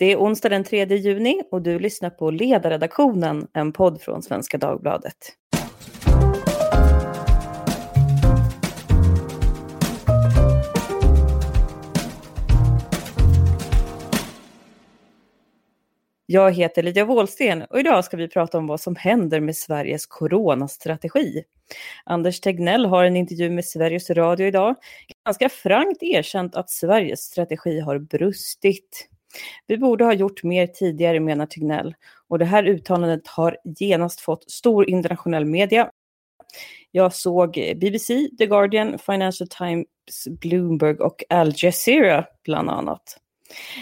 Det är onsdag den 3 juni och du lyssnar på Ledarredaktionen, en podd från Svenska Dagbladet. Jag heter Lydia Wåhlsten och idag ska vi prata om vad som händer med Sveriges coronastrategi. Anders Tegnell har en intervju med Sveriges Radio idag. Ganska frankt erkänt att Sveriges strategi har brustit. Vi borde ha gjort mer tidigare menar Tegnell och det här uttalandet har genast fått stor internationell media. Jag såg BBC, The Guardian, Financial Times, Bloomberg och Al Jazeera bland annat.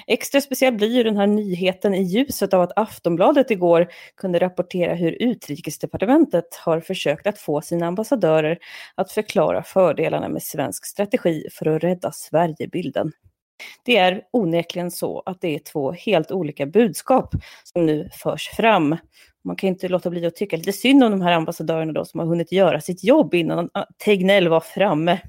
Extra speciell blir ju den här nyheten i ljuset av att Aftonbladet igår kunde rapportera hur Utrikesdepartementet har försökt att få sina ambassadörer att förklara fördelarna med svensk strategi för att rädda Sverigebilden. Det är onekligen så att det är två helt olika budskap som nu förs fram. Man kan inte låta bli att tycka lite synd om de här ambassadörerna då som har hunnit göra sitt jobb innan Tegnell var framme.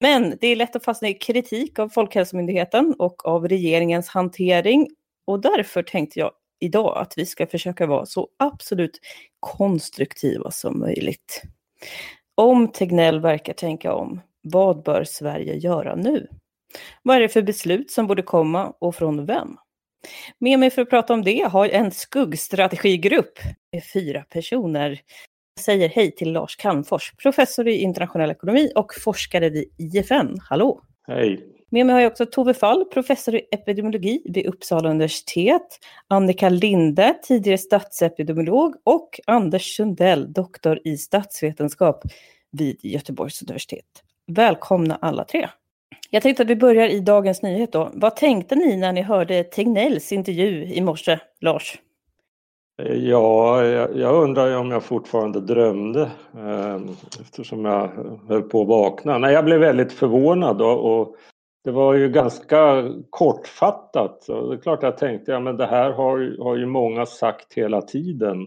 Men det är lätt att fastna i kritik av Folkhälsomyndigheten och av regeringens hantering. Och därför tänkte jag idag att vi ska försöka vara så absolut konstruktiva som möjligt. Om Tegnell verkar tänka om, vad bör Sverige göra nu? Vad är det för beslut som borde komma och från vem? Med mig för att prata om det har jag en skuggstrategigrupp med fyra personer säger hej till Lars Calmfors, professor i internationell ekonomi och forskare vid IFN. Hallå! Hej! Med mig har jag också Tove Fall, professor i epidemiologi vid Uppsala universitet, Annika Linde, tidigare statsepidemiolog och Anders Sundell, doktor i statsvetenskap vid Göteborgs universitet. Välkomna alla tre! Jag tänkte att vi börjar i Dagens Nyhet då. Vad tänkte ni när ni hörde Tegnells intervju i morse, Lars? Ja, jag, undrar ju om jag fortfarande drömde ehm, eftersom jag höll på att vakna. Nej, jag blev väldigt förvånad och, det var ju ganska kortfattat. Och det är klart jag tänkte, ja men det här har, har ju många sagt hela tiden.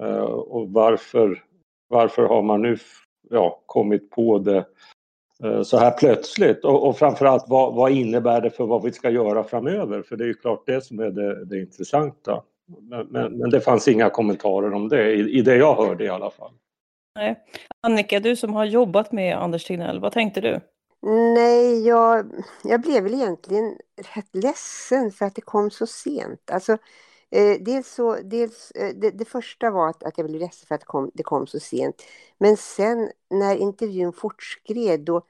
Eh, och varför, varför har man nu ja, kommit på det så här plötsligt? Och, och framförallt vad, vad innebär det för vad vi ska göra framöver? För det är ju klart det som är det, det intressanta. Men, men, men, det fanns inga kommentarer om det, i, i, det jag hörde i alla fall. Nej. Annika, du som har jobbat med Anders Tegnell, vad tänkte du? Nej, jag, jag blev väl egentligen rätt ledsen för att det kom så sent. Alltså, eh, dels så, dels, eh, det, det, första var att, att jag blev ledsen för att det kom, det kom så sent. Men sen när intervjun fortskred då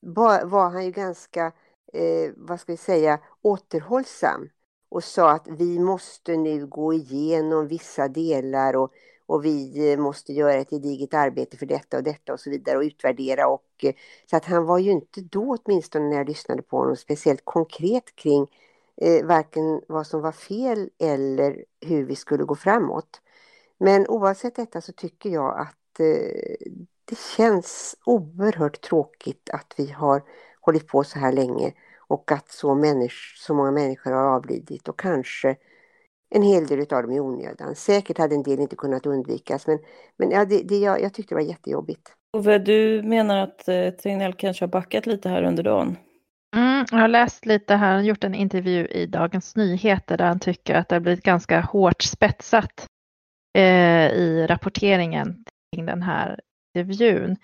var, var han ju ganska, eh, vad ska vi säga, återhållsam och sa att vi måste nu gå igenom vissa delar och, och vi eh, måste göra ett gediget arbete för detta och detta och så vidare och utvärdera. Och, eh, så att han var ju inte då, åtminstone när jag lyssnade på honom, speciellt konkret kring eh, varken vad som var fel eller hur vi skulle gå framåt. Men oavsett detta så tycker jag att eh, det känns oerhört tråkigt att vi har hållit på så här länge och att så, människ, så många människor har avlidit och kanske en hel del av dem i onödan. Säkert hade en del inte kunnat undvikas men, men ja, det, det, jag, jag tyckte det var jättejobbigt. Ove, du menar att eh, Tegnell kanske har backat lite här under dagen? Mm, jag har läst lite här, han har gjort en intervju i Dagens Nyheter där han tycker att det har blivit ganska hårt spetsat eh, i rapporteringen kring den här intervjun.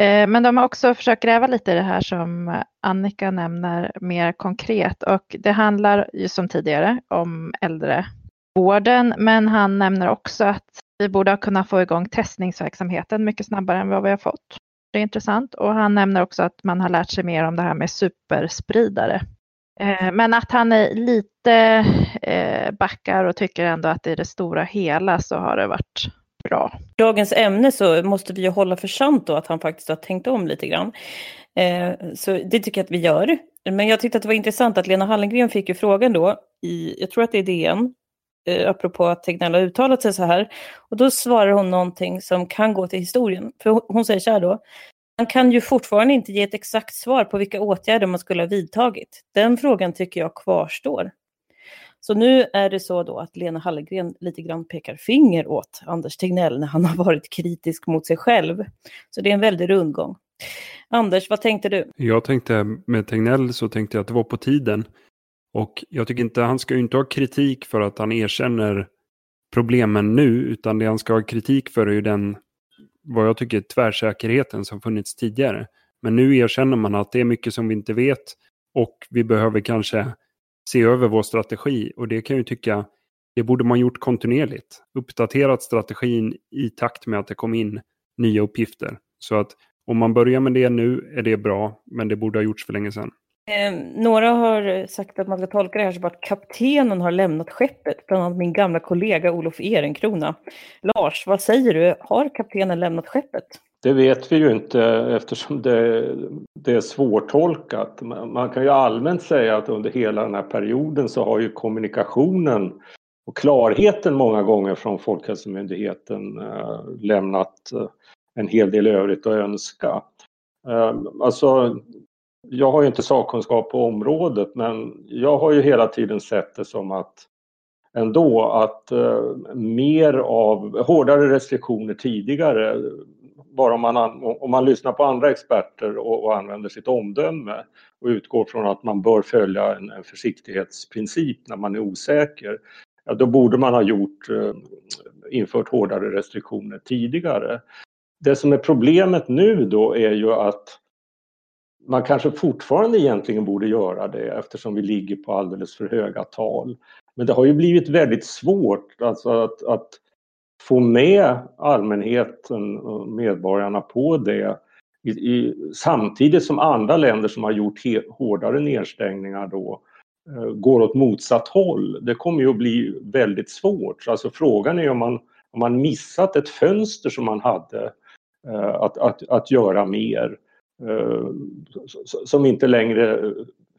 Eh, men de har också försökt gräva lite i det här som Annika nämner mer konkret och det handlar ju som tidigare om äldrevården men han nämner också att vi borde ha kunnat få igång testningsverksamheten mycket snabbare än vad vi har fått. Det är intressant och han nämner också att man har lärt sig mer om det här med superspridare. Eh, men att han är lite eh, backar och tycker ändå att i det stora hela så har det varit bra. Dagens ämne så måste vi ju hålla för sant då att han faktiskt har tänkt om lite grann. Eh, så det tycker jag att vi gör. Men jag tyckte att det var intressant att Lena Hallengren fick ju frågan då i, jag tror att det är DN, eh, apropå att Tegnell har uttalat sig så här. Och då svarar hon någonting som kan gå till historien. För hon säger så här då, man kan ju fortfarande inte ge ett exakt svar på vilka åtgärder man skulle ha vidtagit. Den frågan tycker jag kvarstår. Så nu är det så då att Lena Hallengren lite grann pekar finger åt Anders Tegnell när han har varit kritisk mot sig själv. Så det är en väldig rundgång. Anders, vad tänkte du? Jag tänkte med Tegnell så tänkte jag att det var på tiden. Och jag tycker inte, han ska ju inte ha kritik för att han erkänner problemen nu, utan det han ska ha kritik för är ju den, vad jag tycker, tvärsäkerheten som funnits tidigare. Men nu erkänner man att det är mycket som vi inte vet och vi behöver kanske se över vår strategi. Och det kan jag ju tycka, det borde man gjort kontinuerligt. Uppdaterat strategin i takt med att det kom in nya uppgifter. Så att om man börjar med det nu är det bra, men det borde ha gjorts för länge sedan. Eh, några har sagt att man ska tolka det här som att kaptenen har lämnat skeppet, bland annat min gamla kollega Olof Ehrenkrona. Lars, vad säger du? Har kaptenen lämnat skeppet? Det vet vi ju inte eftersom det, det är svårtolkat. Man kan ju allmänt säga att under hela den här perioden så har ju kommunikationen och klarheten många gånger från Folkhälsomyndigheten eh, lämnat eh, en hel del övrigt att önska. Eh, alltså, jag har ju inte sakkunskap på området men jag har ju hela tiden sett det som att ändå att eh, mer av hårdare restriktioner tidigare bara om man, om man lyssnar på andra experter och, och använder sitt omdöme och utgår från att man bör följa en, en försiktighetsprincip när man är osäker, ja, då borde man ha gjort, eh, infört hårdare restriktioner tidigare. Det som är problemet nu då är ju att man kanske fortfarande egentligen borde göra det eftersom vi ligger på alldeles för höga tal. Men det har ju blivit väldigt svårt alltså att, att få med allmänheten och medborgarna på det i, i, samtidigt som andra länder som har gjort he, hårdare nedstängningar då eh, går åt motsatt håll. Det kommer ju att bli väldigt svårt. Alltså frågan är om man, om man missat ett fönster som man hade eh, att, att, att göra mer eh, Eh, som inte längre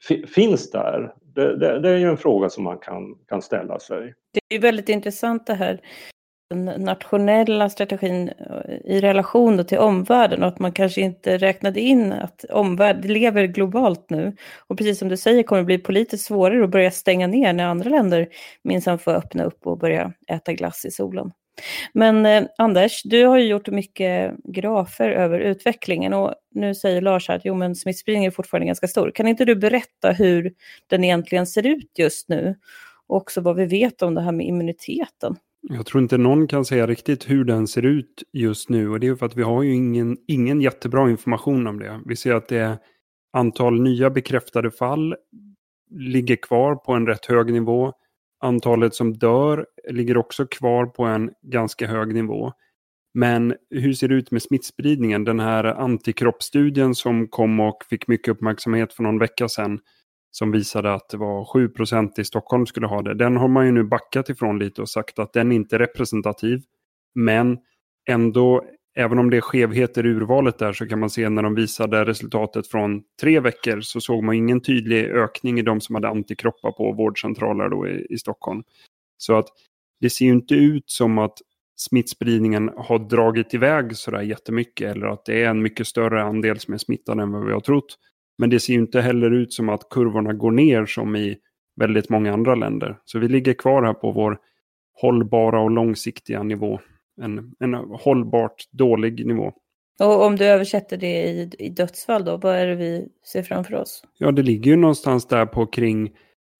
eh, finns där. Det, det, det, är ju en fråga som man kan, kan ställa sig. Det är väldigt intressant det här den nationella strategin eh, i relation till omvärlden och att man kanske inte räknade in att omvärlden lever globalt nu. Och precis som du säger kommer det bli politiskt svårare att börja stänga ner när andra länder minsann får öppna upp och börja äta glass i solen. Men eh, Anders, du har ju gjort mycket grafer över utvecklingen och nu säger Lars att jo, men smittspridningen är fortfarande ganska stor. Kan inte du berätta hur den egentligen ser ut just nu? Och också vad vi vet om det här med immuniteten. Jag tror inte någon kan säga riktigt hur den ser ut just nu och det är för att vi har ju ingen, ingen jättebra information om det. Vi ser att det är antal nya bekräftade fall ligger kvar på en rätt hög nivå. Antalet som dör ligger också kvar på en ganska hög nivå. Men hur ser det ut med smittspridningen? Den här antikroppsstudien som kom och fick mycket uppmärksamhet för någon vecka sedan som visade att det var 7% i Stockholm skulle ha det. Den har man ju nu backat ifrån lite och sagt att den inte är representativ. Men ändå, även om det är skevheter i urvalet där så kan man se när de visade resultatet från tre veckor så såg man ingen tydlig ökning i de som hade antikroppar på vårdcentraler då i, i Stockholm. Så att det ser ju inte ut som att smittspridningen har dragit iväg sådär jättemycket eller att det är en mycket större andel som är smittade än vad vi har trott. Men det ser ju inte heller ut som att kurvorna går ner som i väldigt många andra länder. Så vi ligger kvar här på vår hållbara och långsiktiga nivå. En, en hållbart dålig nivå. Och om du översätter det i, i dödsfall då, vad är det vi ser framför oss? Ja, det ligger ju någonstans där på kring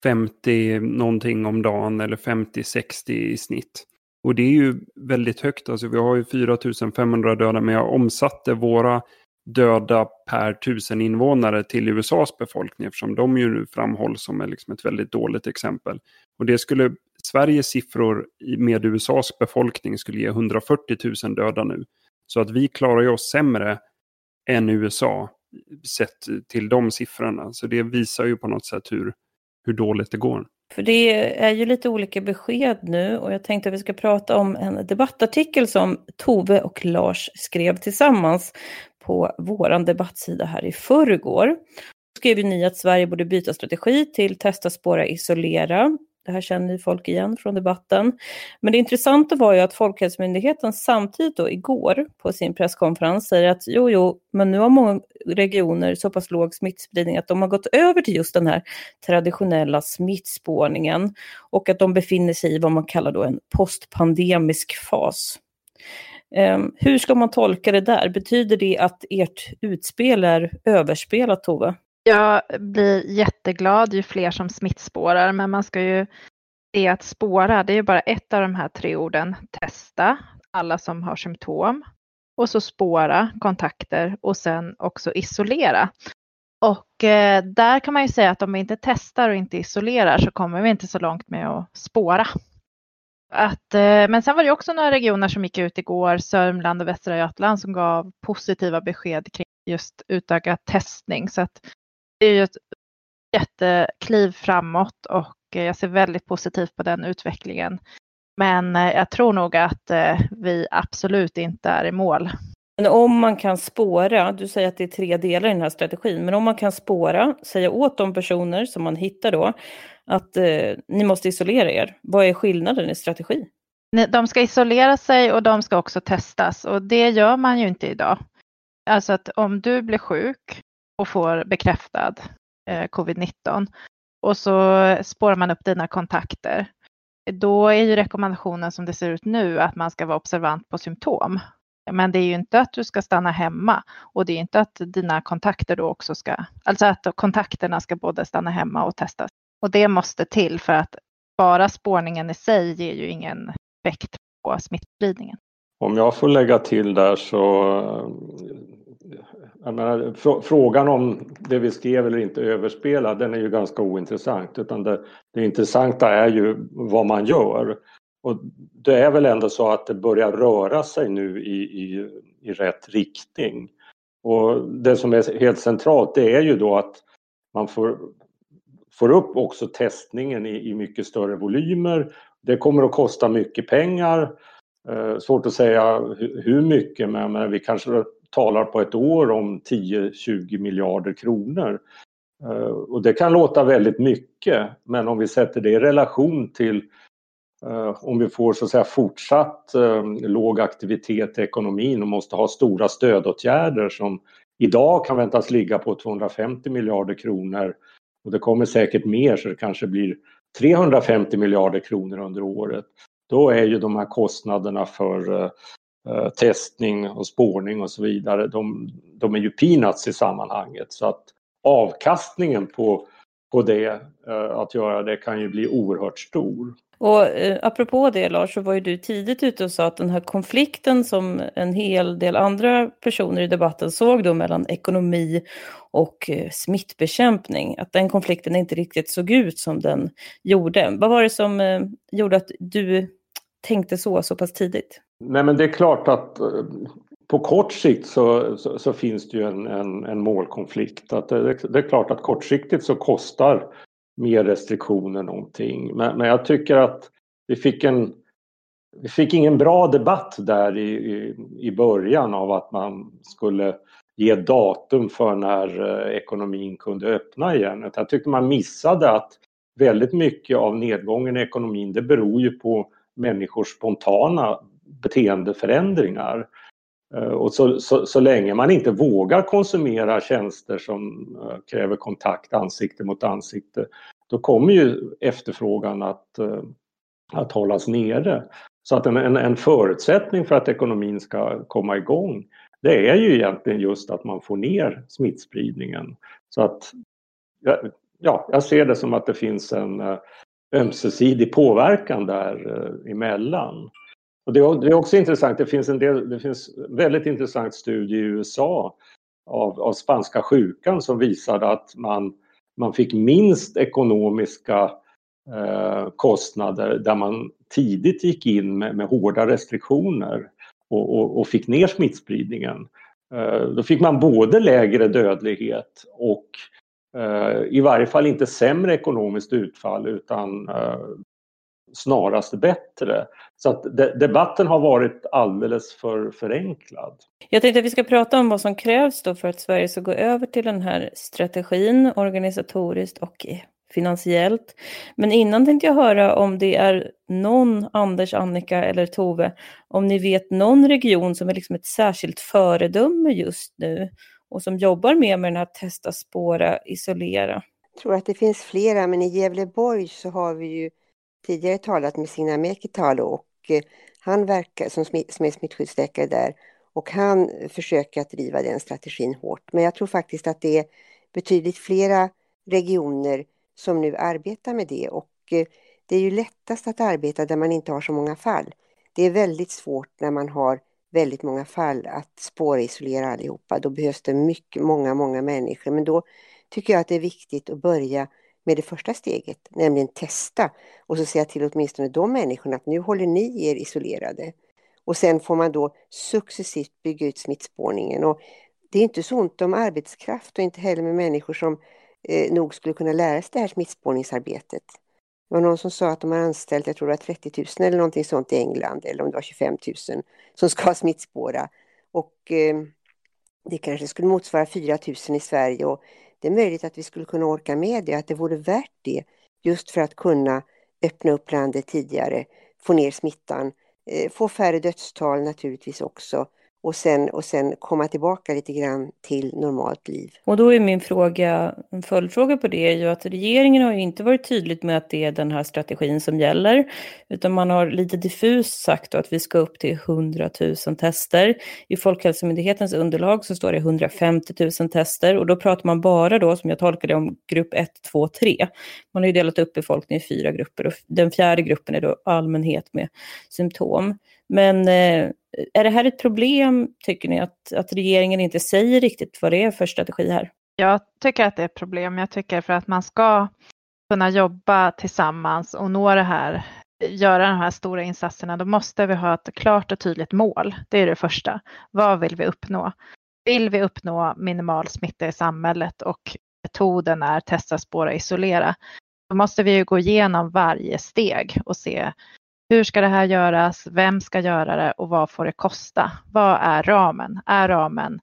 50 någonting om dagen eller 50-60 i snitt. Och det är ju väldigt högt, alltså vi har ju 4500 döda, men jag omsatte våra döda per tusen invånare till USAs befolkning eftersom de ju framhålls som liksom ett väldigt dåligt exempel. Och det skulle, Sveriges siffror med USAs befolkning skulle ge 140 000 döda nu. Så att vi klarar ju oss sämre än USA sett till de siffrorna. Så det visar ju på något sätt hur, hur dåligt det går. För det är ju lite olika besked nu och jag tänkte att vi ska prata om en debattartikel som Tove och Lars skrev tillsammans på vår debattsida här i förrgår. skrev ju ni att Sverige borde byta strategi till testa, spåra, isolera. Det här känner ju folk igen från debatten. Men det intressanta var ju att Folkhälsomyndigheten samtidigt då igår på sin presskonferens säger att jo, jo, men nu har många regioner så pass låg smittspridning att de har gått över till just den här traditionella smittspårningen och att de befinner sig i vad man kallar då en postpandemisk fas. Um, hur ska man tolka det där? Betyder det att ert utspel är överspelat, Tove? Jag blir jätteglad ju fler som smittspårar, men man ska ju se att spåra, det är bara ett av de här tre orden. Testa alla som har symptom och så spåra kontakter och sen också isolera. Och eh, där kan man ju säga att om vi inte testar och inte isolerar så kommer vi inte så långt med att spåra. Att, eh, men sen var det också några regioner som gick ut igår, Sörmland och Västra Götaland, som gav positiva besked kring just utökad testning. Så att det är ju ett jättekliv framåt och jag ser väldigt positivt på den utvecklingen. Men eh, jag tror nog att eh, vi absolut inte är i mål. Men om man kan spåra, du säger att det är tre delar i den här strategin, men om man kan spåra, säga åt de personer som man hittar då, att eh, ni måste isolera er. Vad är skillnaden i strategi? De ska isolera sig och de ska också testas och det gör man ju inte idag. Alltså att om du blir sjuk och får bekräftad eh, covid-19 och så spårar man upp dina kontakter. Då är ju rekommendationen som det ser ut nu att man ska vara observant på symptom. Men det är ju inte att du ska stanna hemma och det är inte att dina kontakter då också ska, alltså att kontakterna ska både stanna hemma och testas. Och det måste till för att bara spårningen i sig ger ju ingen effekt på smittspridningen. Om jag får lägga till där så menar, fr frågan om det vi skrev eller inte överspelar den är ju ganska ointressant utan det, det intressanta är ju vad man gör. Och det är väl ändå så att det börjar röra sig nu i, i, i rätt riktning. Och det som är helt centralt det är ju då att man får, får upp också testningen i, i mycket större volymer. Det kommer att kosta mycket pengar. Eh, svårt att säga hur mycket men, men vi kanske talar på ett år om 10-20 miljarder kronor. Eh, och det kan låta väldigt mycket men om vi sätter det i relation till eh, om vi får så att säga fortsatt eh, låg aktivitet i ekonomin och måste ha stora stödåtgärder som idag kan väntas ligga på 250 miljarder kronor och det kommer säkert mer så det kanske blir 350 miljarder kronor under året. Då är ju de här kostnaderna för Eh, testning och spårning och så vidare, de, de, är ju peanuts i sammanhanget. Så att avkastningen på, på det, eh, att göra det, kan ju bli oerhört stor. Och eh, apropå det Lars, så var ju du tidigt ute och sa att den här konflikten som en hel del andra personer i debatten såg då mellan ekonomi och eh, smittbekämpning, att den konflikten inte riktigt såg ut som den gjorde. Vad var det som eh, gjorde att du tänkte så, så pass tidigt? Nej men det är klart att eh, på kort sikt så, så, så finns det ju en, en, en målkonflikt. Att det, det, är klart att kortsiktigt så kostar mer restriktioner någonting. Men, men jag tycker att vi fick en vi fick ingen bra debatt där i, i, i början av att man skulle ge datum för när eh, ekonomin kunde öppna igen. Jag tyckte man missade att väldigt mycket av nedgången i ekonomin det beror ju på människors spontana beteendeförändringar. Eh, och så, så, så, länge man inte vågar konsumera tjänster som eh, kräver kontakt ansikte mot ansikte, då kommer ju efterfrågan att, eh, att hållas nere. Så att en, en, en förutsättning för att ekonomin ska komma igång, det är ju egentligen just att man får ner smittspridningen. Så att, ja, jag ser det som att det finns en ömsesidig påverkan där emellan. Och det, är också intressant, det finns en del, det finns väldigt intressant studie i USA av, av spanska sjukan som visade att man, man fick minst ekonomiska eh, kostnader där man tidigt gick in med, med hårda restriktioner och, och, och fick ner smittspridningen. Eh, då fick man både lägre dödlighet och eh, i varje fall inte sämre ekonomiskt utfall utan eh, snarast bättre. Så att de debatten har varit alldeles för förenklad. Jag tänkte att vi ska prata om vad som krävs då för att Sverige ska gå över till den här strategin organisatoriskt och finansiellt. Men innan tänkte jag höra om det är någon, Anders, Annika eller Tove, om ni vet någon region som är liksom ett särskilt föredöme just nu och som jobbar mer med den här testa, spåra, isolera. Jag tror att det finns flera, men i Gävleborg så har vi ju tidigare talat med Sina Mäkitalo och eh, han verkar som, som är smittskyddsläkare där och han försöker att driva den strategin hårt. Men jag tror faktiskt att det är betydligt flera regioner som nu arbetar med det och eh, det är ju lättast att arbeta där man inte har så många fall. Det är väldigt svårt när man har väldigt många fall att spårisolera allihopa. Då behövs det mycket, många, många människor. Men då tycker jag att det är viktigt att börja med det första steget, nämligen testa och så säga till åtminstone de människorna att nu håller ni er isolerade. Och sen får man då successivt bygga ut smittspårningen. Och det är inte så ont om arbetskraft och inte heller med människor som eh, nog skulle kunna lära sig det här smittspårningsarbetet. Det var någon som sa att de har anställt, jag tror det var 30 000 eller någonting sånt i England, eller om det var 25 000 som ska smittspåra. Och eh, det kanske skulle motsvara 4 000 i Sverige och det är möjligt att vi skulle kunna orka med det, att det vore värt det, just för att kunna öppna upp landet tidigare, få ner smittan, eh, få färre dödstal naturligtvis också och sen, och sen komma tillbaka lite grann till normalt liv. Och då är min fråga, en följdfråga på det är ju att regeringen har ju inte varit tydligt med att det är den här strategin som gäller, utan man har lite diffust sagt att vi ska upp till 100 000 tester. I Folkhälsomyndighetens underlag så står det 150 000 tester och då pratar man bara då, som jag tolkar det, om grupp 1, 2, 3. Man har ju delat upp befolkningen i fyra grupper och den fjärde gruppen är då allmänhet med symptom. Men eh, är det här ett problem, tycker ni, att, att regeringen inte säger riktigt vad det är för strategi här? Jag tycker att det är ett problem. Jag tycker för att man ska kunna jobba tillsammans och nå det här, göra de här stora insatserna, då måste vi ha ett klart och tydligt mål. Det är det första. Vad vill vi uppnå? Vill vi uppnå minimal smitta i samhället och metoden är testa, spåra, isolera, då måste vi ju gå igenom varje steg och se hur ska det här göras? Vem ska göra det och vad får det kosta? Vad är ramen? Är ramen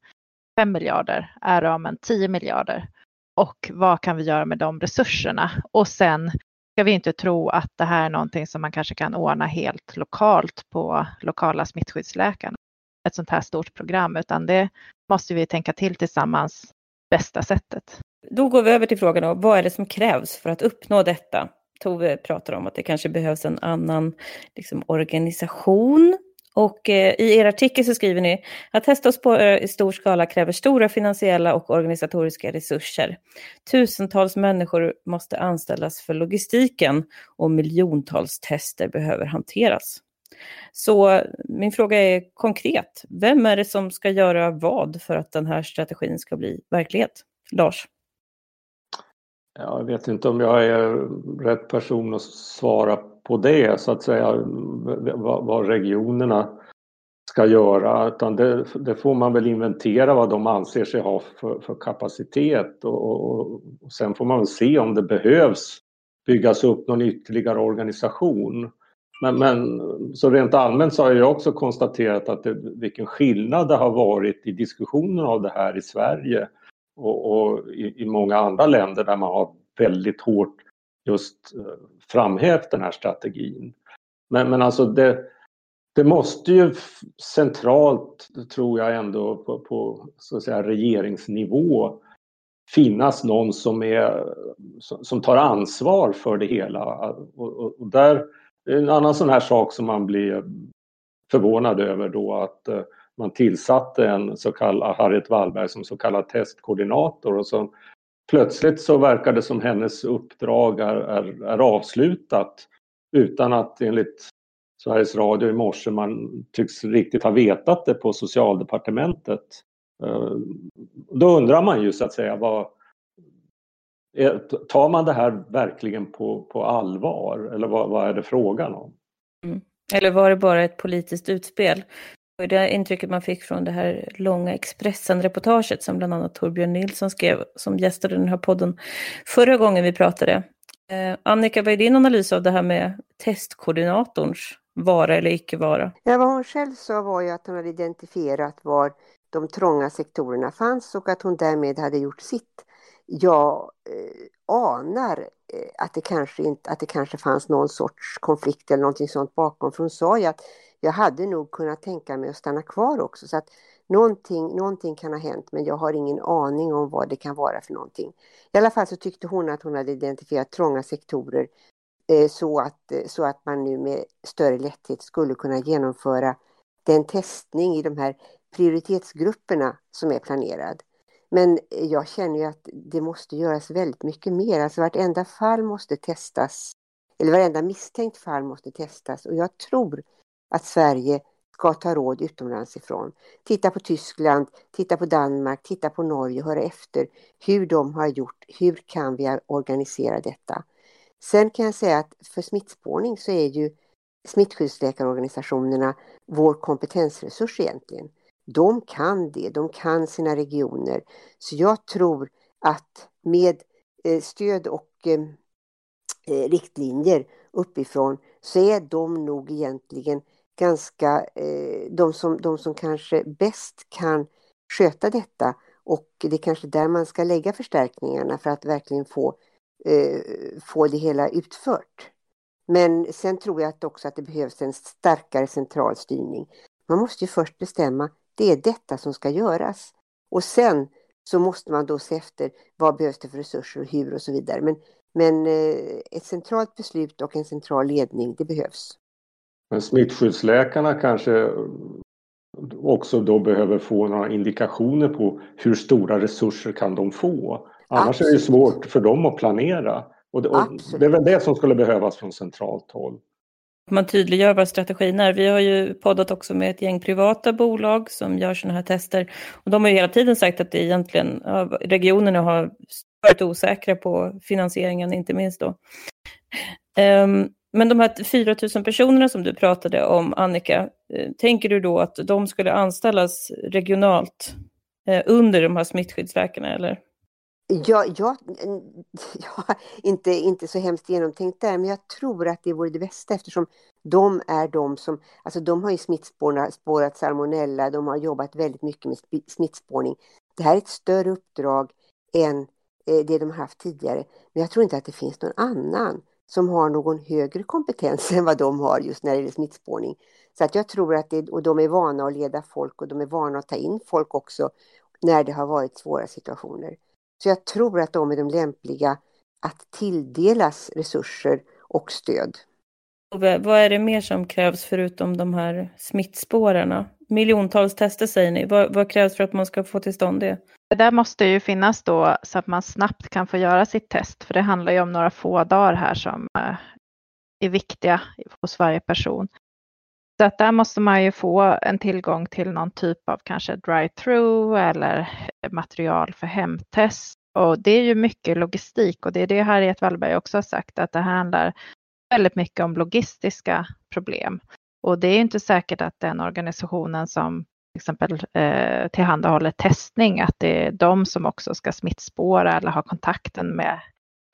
5 miljarder? Är ramen 10 miljarder? Och vad kan vi göra med de resurserna? Och sen ska vi inte tro att det här är någonting som man kanske kan ordna helt lokalt på lokala smittskyddsläkaren. Ett sånt här stort program, utan det måste vi tänka till tillsammans bästa sättet. Då går vi över till frågan om vad är det som krävs för att uppnå detta? Tove pratar om att det kanske behövs en annan liksom, organisation. Och eh, i er artikel så skriver ni att testa och spåra eh, i stor skala kräver stora finansiella och organisatoriska resurser. Tusentals människor måste anställas för logistiken och miljontals tester behöver hanteras. Så min fråga är konkret. Vem är det som ska göra vad för att den här strategin ska bli verklighet? Lars? Jag vet inte om jag är rätt person att svara på det så att säga vad regionerna ska göra utan det, det får man väl inventera vad de anser sig ha för, för kapacitet och, och, och, sen får man väl se om det behövs byggas upp någon ytterligare organisation. Men, men så rent allmänt så har jag också konstaterat att det, vilken skillnad det har varit i diskussionen av det här i Sverige och, och i, i, många andra länder där man har väldigt hårt just eh, framhävt den här strategin. Men, men alltså det, det måste ju centralt, tror jag ändå, på, på så att säga, regeringsnivå finnas någon som, är, som tar ansvar för det hela. Och, och, och där, en annan sån här sak som man blir förvånad över då att eh, man tillsatte en så kallad Harriet Wallberg som så kallad testkoordinator och så plötsligt så verkar det som hennes uppdrag är, är, är avslutat utan att enligt Sveriges Radio i morse man tycks riktigt ha vetat det på socialdepartementet. Eh, då undrar man ju så att säga vad Tar man det här verkligen på, på allvar eller vad, vad är det frågan om? Mm. Eller var det bara ett politiskt utspel? Det intrycket man fick från det här långa Expressen-reportaget som bland annat Torbjörn Nilsson skrev, som gästade den här podden förra gången vi pratade. Eh, Annika, vad är din analys av det här med testkoordinatorns vara eller icke vara? Ja, vad hon själv sa var ju att hon hade identifierat var de trånga sektorerna fanns och att hon därmed hade gjort sitt. Jag eh, anar eh, att, det kanske inte, att det kanske fanns någon sorts konflikt eller någonting sånt bakom. För hon sa ju att jag hade nog kunnat tänka mig att stanna kvar också. Så att någonting, någonting kan ha hänt men jag har ingen aning om vad det kan vara för någonting. I alla fall så tyckte hon att hon hade identifierat trånga sektorer eh, så, att, eh, så att man nu med större lätthet skulle kunna genomföra den testning i de här prioritetsgrupperna som är planerad. Men eh, jag känner ju att det måste göras väldigt mycket mer. Alltså vartenda fall måste testas. Eller varenda misstänkt fall måste testas. Och jag tror att Sverige ska ta råd utomlands ifrån. Titta på Tyskland, titta på Danmark, titta på Norge, höra efter hur de har gjort. Hur kan vi organisera detta? Sen kan jag säga att för smittspårning så är ju smittskyddsläkarorganisationerna vår kompetensresurs egentligen. De kan det, de kan sina regioner. Så jag tror att med eh, stöd och eh, eh, riktlinjer uppifrån så är de nog egentligen ganska, eh, de som, de som kanske bäst kan sköta detta och det är kanske där man ska lägga förstärkningarna för att verkligen få, eh, få det hela utfört. Men sen tror jag också att det behövs en starkare central styrning. Man måste ju först bestämma det är detta som ska göras. Och sen så måste man då se efter vad behövs det för resurser och hur och så vidare. Men, men eh, ett centralt beslut och en central ledning, det behövs. Men smittskyddsläkarna kanske också då behöver få några indikationer på hur stora resurser kan de få. Annars Absolut. är det svårt för dem att planera. Och det, och det är väl det som skulle behövas från centralt håll man tydliggör vad strategin är. Vi har ju poddat också med ett gäng privata bolag som gör sådana här tester. Och de har ju hela tiden sagt att det egentligen, regionerna har varit osäkra på finansieringen, inte minst då. Um, men de här 4 000 personerna som du pratade om, Annika, eh, tänker du då att de skulle anställas regionalt eh, under de här smittskyddsläkarna, eller? Ja, ja, ja, inte, inte så hemskt genomtänkt där, men jag tror att det vore det bästa eftersom de är de som, alltså de har ju smittspårat salmonella, de har jobbat väldigt mycket med smittspårning. Det här är ett större uppdrag än eh, det de har haft tidigare, men jag tror inte att det finns någon annan som har någon högre kompetens än vad de har just när det gäller smittspårning. Så att jag tror att det, och de är vana att leda folk och de är vana att ta in folk också när det har varit svåra situationer. Så jag tror att de är de lämpliga att tilldelas resurser och stöd. Vad är det mer som krävs förutom de här smittspårarna? Miljontals tester säger ni. Vad, vad, krävs för att man ska få till stånd det? Det där måste ju finnas då så att man snabbt kan få göra sitt test. För det handlar ju om några få dagar här som eh, är viktiga hos varje person. Så att där måste man ju få en tillgång till någon typ av kanske drive-through eller eh, material för hemtest. Och det är ju mycket logistik och det är det Harriet Wallberg också har sagt att det handlar väldigt mycket om logistiska problem. Och det är inte säkert att den organisationen som till exempel eh, tillhandahåller testning, att det är de som också ska smittspåra eller ha kontakten med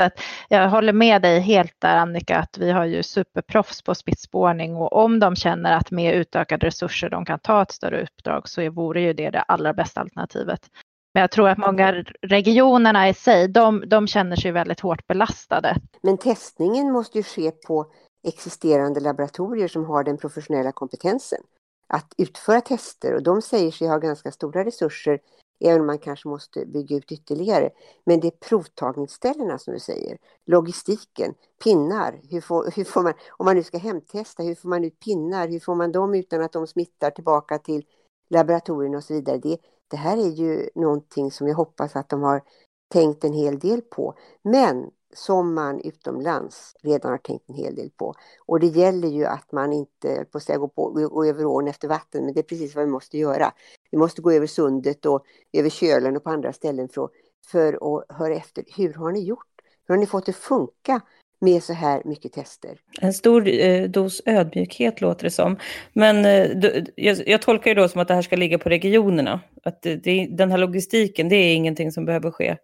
att jag håller med dig helt där Annika att vi har ju superproffs på smittspårning och om de känner att med utökade resurser de kan ta ett större uppdrag så vore ju det det allra bästa alternativet. Men jag tror att många regionerna i sig, de, de känner sig väldigt hårt belastade. Men testningen måste ju ske på existerande laboratorier som har den professionella kompetensen att utföra tester och de säger sig ha ganska stora resurser även om man kanske måste bygga ut ytterligare. Men det är provtagningsställena som du säger, logistiken, pinnar, hur får, hur får man, om man nu ska hemtesta, hur får man ut pinnar, hur får man dem utan att de smittar tillbaka till laboratorierna och så vidare. Det, det här är ju någonting som jag hoppas att de har tänkt en hel del på. Men som man utomlands redan har tänkt en hel del på. Och det gäller ju att man inte på att gå, på, gå över ån efter vatten, men det är precis vad vi måste göra. Vi måste gå över sundet och över kölen och på andra ställen för, för att höra efter. Hur har ni gjort? Hur har ni fått det funka med så här mycket tester? En stor eh, dos ödmjukhet låter det som. Men eh, du, jag, jag, tolkar det då som att det här ska ligga på regionerna. Att det, det, den här logistiken, det är ingenting som behöver ske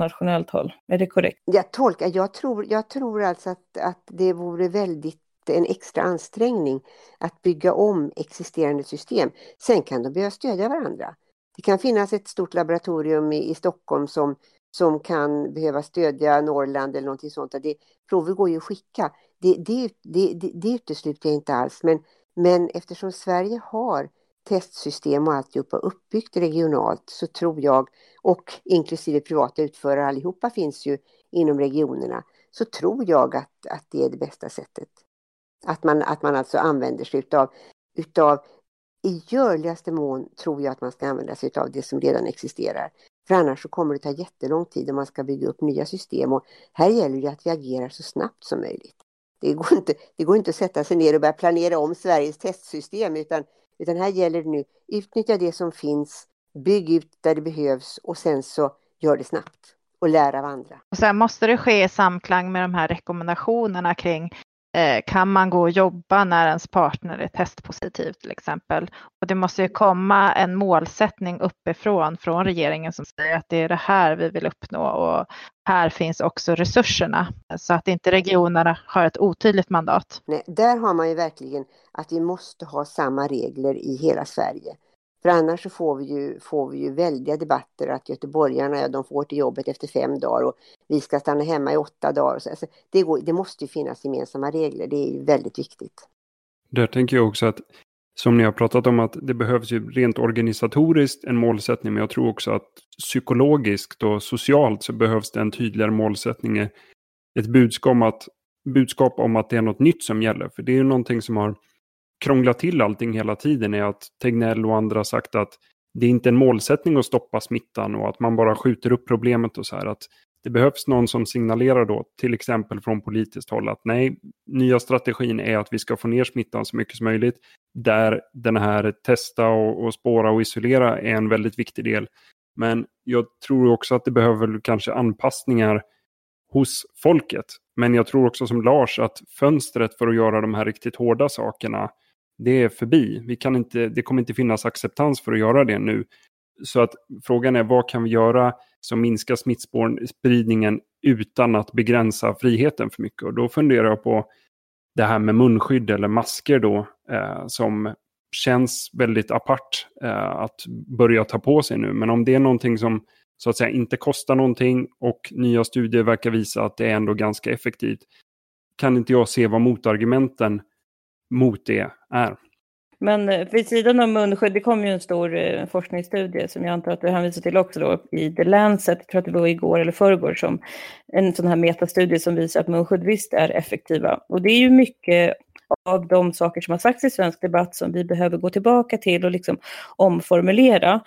nationellt håll. Är det korrekt? Jag tolkar, jag tror, jag tror alltså att, att det vore väldigt en extra ansträngning att bygga om existerande system. Sen kan de behöva stödja varandra. Det kan finnas ett stort laboratorium i, i Stockholm som, som kan behöva stödja Norrland eller någonting sånt. Det, prover går ju att skicka. Det, det, det, det, det utesluter jag inte alls. Men, men eftersom Sverige har testsystem och alltihopa uppbyggt regionalt så tror jag, och inklusive privata utförare allihopa finns ju inom regionerna, så tror jag att, att det är det bästa sättet. Att man, att man alltså använder sig utav, utav i görligaste mån tror jag att man ska använda sig utav det som redan existerar. För annars så kommer det ta jättelång tid om man ska bygga upp nya system och här gäller det att vi agerar så snabbt som möjligt. Det går inte, det går inte att sätta sig ner och börja planera om Sveriges testsystem utan, utan här gäller det nu utnyttja det som finns, bygg ut där det behövs och sen så gör det snabbt och lära av andra. Och sen måste det ske i samklang med de här rekommendationerna kring Eh, kan man gå och jobba när ens partner är testpositiv till exempel. Och det måste ju komma en målsättning uppifrån från regeringen som säger att det är det här vi vill uppnå och här finns också resurserna så att inte regionerna har ett otydligt mandat. Nej, där har man ju verkligen att vi måste ha samma regler i hela Sverige. För annars så får vi ju, får vi ju väldiga debatter att göteborgarna ja, de får till jobbet efter fem dagar och vi ska stanna hemma i åtta dagar. Så, alltså, det, går, det måste ju finnas gemensamma regler, det är ju väldigt viktigt. Där tänker jag också att, som ni har pratat om, att det behövs ju rent organisatoriskt en målsättning, men jag tror också att psykologiskt och socialt så behövs det en tydligare målsättning. Ett budskap om att, budskap om att det är något nytt som gäller, för det är ju någonting som har krånglat till allting hela tiden är att Tegnell och andra sagt att det är inte en målsättning att stoppa smittan och att man bara skjuter upp problemet och så här. Att det behövs någon som signalerar då, till exempel från politiskt håll, att nej, nya strategin är att vi ska få ner smittan så mycket som möjligt. Där den här testa och, och spåra och isolera är en väldigt viktig del. Men jag tror också att det behöver kanske anpassningar hos folket. Men jag tror också som Lars att fönstret för att göra de här riktigt hårda sakerna det är förbi. Vi kan inte, det kommer inte finnas acceptans för att göra det nu. Så att frågan är vad kan vi göra som minskar smittspridningen utan att begränsa friheten för mycket? Och då funderar jag på det här med munskydd eller masker då eh, som känns väldigt apart eh, att börja ta på sig nu. Men om det är någonting som så att säga inte kostar någonting och nya studier verkar visa att det är ändå ganska effektivt kan inte jag se vad motargumenten mot det är. Men eh, vid sidan av munskydd, det kom ju en stor eh, forskningsstudie som jag antar att du hänvisar till också då i The Lancet, jag tror att det var igår eller förrgår, som en sån här metastudie som visar att munskydd visst är effektiva. Och det är ju mycket av de saker som har sagts i svensk debatt som vi behöver gå tillbaka till och liksom omformulera.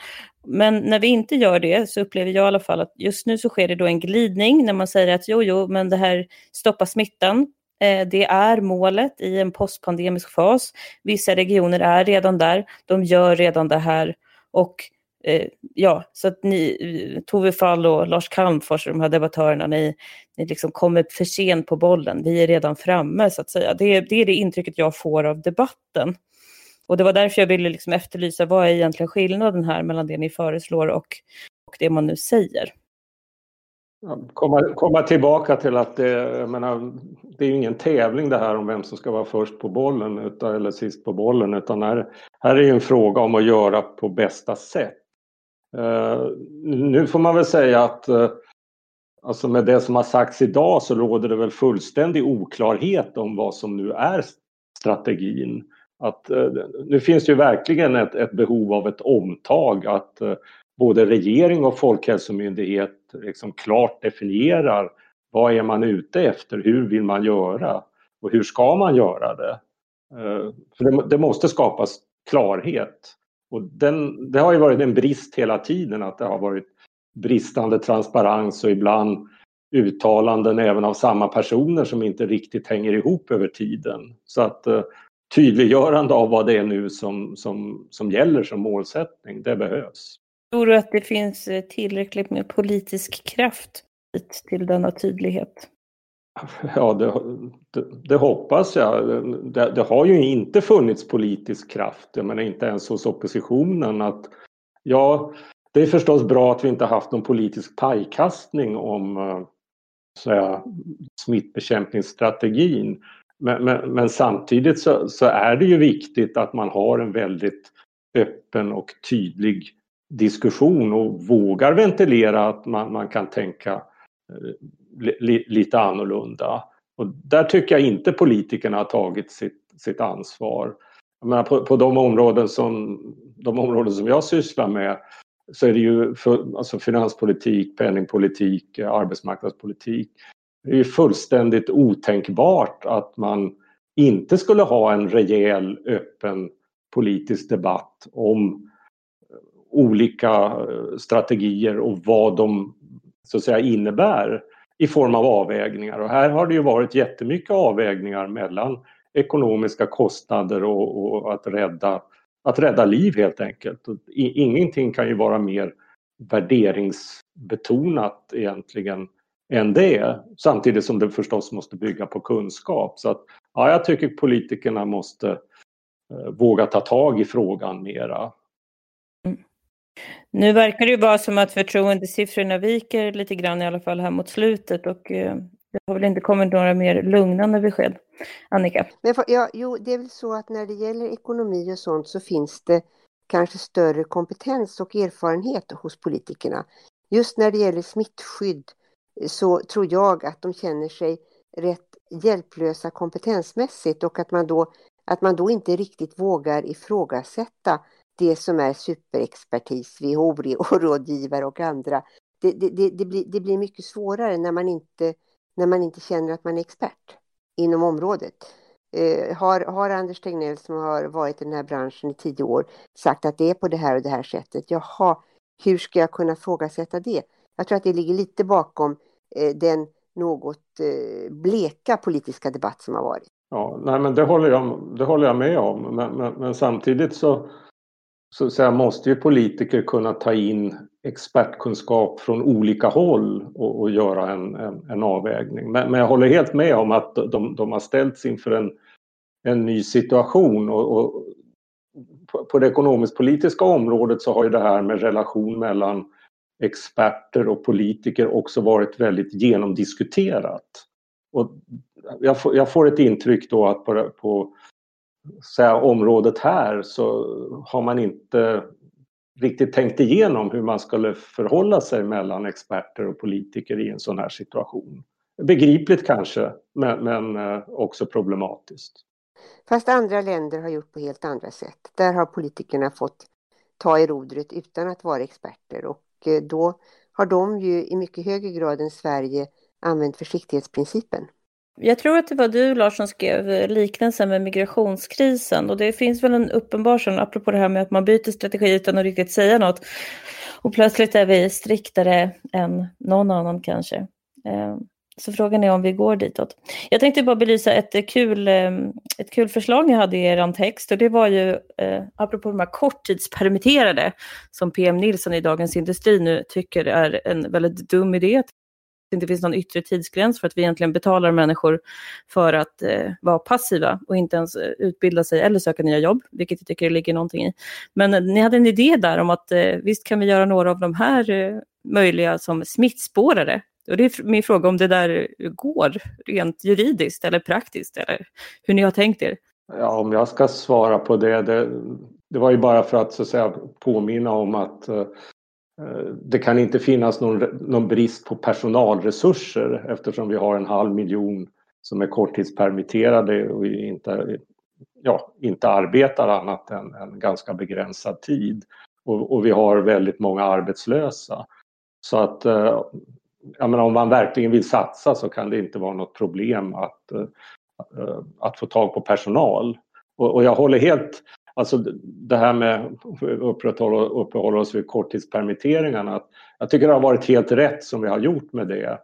Men när vi inte gör det så upplever jag i alla fall att just nu så sker det då en glidning när man säger att jo, jo, men det här stoppar smittan. Eh, det är målet i en postpandemisk fas. Vissa regioner är redan där, de gör redan det här och eh, ja, så att ni, eh, Tove Fall och Lars Calmfors, de här debattörerna, ni, ni liksom kommer för sent på bollen. Vi är redan framme så att säga. Det, det är det intrycket jag får av debatten. Och det var därför jag ville liksom efterlysa vad är egentligen skillnaden här mellan det ni föreslår och, och det man nu säger. Komma, komma tillbaka till att det, jag menar, det är ingen tävling det här om vem som ska vara först på bollen utan, eller sist på bollen utan här, här är en fråga om att göra på bästa sätt. Uh, nu får man väl säga att uh, alltså med det som har sagts idag så råder det väl fullständig oklarhet om vad som nu är strategin. Att, uh, nu finns det ju verkligen ett, ett behov av ett omtag att både regering och folkhälsomyndighet liksom klart definierar vad är man ute efter, hur vill man göra och hur ska man göra det? Eh, för det, det måste skapas klarhet. Och den, det har ju varit en brist hela tiden att det har varit bristande transparens och ibland uttalanden även av samma personer som inte riktigt hänger ihop över tiden. Så att eh, tydliggörande av vad det är nu som, som, som gäller som målsättning, det behövs. Tror du att det finns eh, tillräckligt med politisk kraft till denna tydlighet? Ja, det, det, det hoppas jag. Det, det, har ju inte funnits politisk kraft, jag menar inte ens hos oppositionen. Att, ja, det är förstås bra att vi inte haft någon politisk pajkastning om eh, så säga, smittbekämpningsstrategin. Men, men, men samtidigt så, så, är det ju viktigt att man har en väldigt öppen och tydlig diskussion och vågar ventilera att man, man kan tänka eh, li, lite annorlunda. Och där tycker jag inte politikerna har tagit sitt, sitt ansvar. Jag menar, på, på de, områden som, de områden som jag sysslar med så är det ju för, alltså finanspolitik, penningpolitik, arbetsmarknadspolitik. Det är ju fullständigt otänkbart att man inte skulle ha en rejäl, öppen politisk debatt om olika eh, strategier och vad de så att säga innebär i form av avvägningar. Och här har det ju varit jättemycket avvägningar mellan ekonomiska kostnader och, och att, rädda, att rädda liv helt enkelt. Och ingenting kan ju vara mer värderingsbetonat egentligen än det. Samtidigt som det förstås måste bygga på kunskap. Så att, ja, jag tycker politikerna måste eh, våga ta tag i frågan mera. Nu verkar det ju vara som att förtroendesiffrorna viker lite grann i alla fall här mot slutet och eh, det har väl inte kommit några mer lugnande besked. Annika? Men för, ja, jo, det är väl så att när det gäller ekonomi och sånt så finns det kanske större kompetens och erfarenhet hos politikerna. Just när det gäller smittskydd eh, så tror jag att de känner sig rätt hjälplösa kompetensmässigt och att man då, att man då inte riktigt vågar ifrågasätta det som är superexpertis, WHO-rådgivare och andra. Det, det, det, det, blir, det blir mycket svårare när man, inte, när man inte känner att man är expert inom området. Eh, har, har Anders Tegnell som har varit i den här branschen i tio år sagt att det är på det här och det här sättet, jaha, hur ska jag kunna frågasätta det? Jag tror att det ligger lite bakom eh, den något eh, bleka politiska debatt som har varit. Ja, nej, men det håller jag, det håller jag med om. Men, men, men samtidigt så, så, säga, måste ju politiker kunna ta in expertkunskap från olika håll och, och göra en, en, en avvägning. Men, men, jag håller helt med om att de, de har ställts inför en, en ny situation och, och på, på det ekonomisk-politiska området så har ju det här med relation mellan experter och politiker också varit väldigt genomdiskuterat. Och jag, får, jag får ett intryck då att på, på säga, området här så har man inte riktigt tänkt igenom hur man skulle förhålla sig mellan experter och politiker i en sån här situation. Begripligt kanske, men, men eh, också problematiskt. Fast andra länder har gjort på helt andra sätt. Där har politikerna fått ta i rodret utan att vara experter och eh, då har de ju i mycket högre grad än Sverige använt försiktighetsprincipen. Jag tror att det var du Lars som skrev liknelsen med migrationskrisen och det finns väl en uppenbar sån, apropå det här med att man byter strategi utan att riktigt säga något. Och plötsligt är vi striktare än någon annan kanske. Eh, så frågan är om vi går ditåt. Jag tänkte bara belysa ett kul, eh, ett kul förslag ni hade i er text och det var ju eh, apropå de här korttidspermitterade som PM Nilsson i Dagens Industri nu tycker är en väldigt dum idé det inte finns någon yttre tidsgräns för att vi egentligen betalar människor för att eh, vara passiva och inte ens eh, utbilda sig eller söka nya jobb, vilket jag tycker det ligger någonting i. Men eh, ni hade en idé där om att eh, visst kan vi göra några av de här eh, möjliga som smittspårare. Och det är min fråga om det där eh, går rent juridiskt eller praktiskt eller hur ni har tänkt er. Ja, om jag ska svara på det, det, det var ju bara för att, så att säga, påminna om att Eh, Eh, det kan inte finnas någon, någon brist på personalresurser eftersom vi har en halv miljon som är korttidspermitterade och inte, ja, inte arbetar annat än en ganska begränsad tid. Och, och vi har väldigt många arbetslösa. Så att eh, jag menar, om man verkligen vill satsa så kan det inte vara något problem att, eh, att få tag på personal. Och, och jag håller helt Alltså det här med att upprätthålla, uppehålla oss vid korttidspermitteringarna. Jag tycker det har varit helt rätt som vi har gjort med det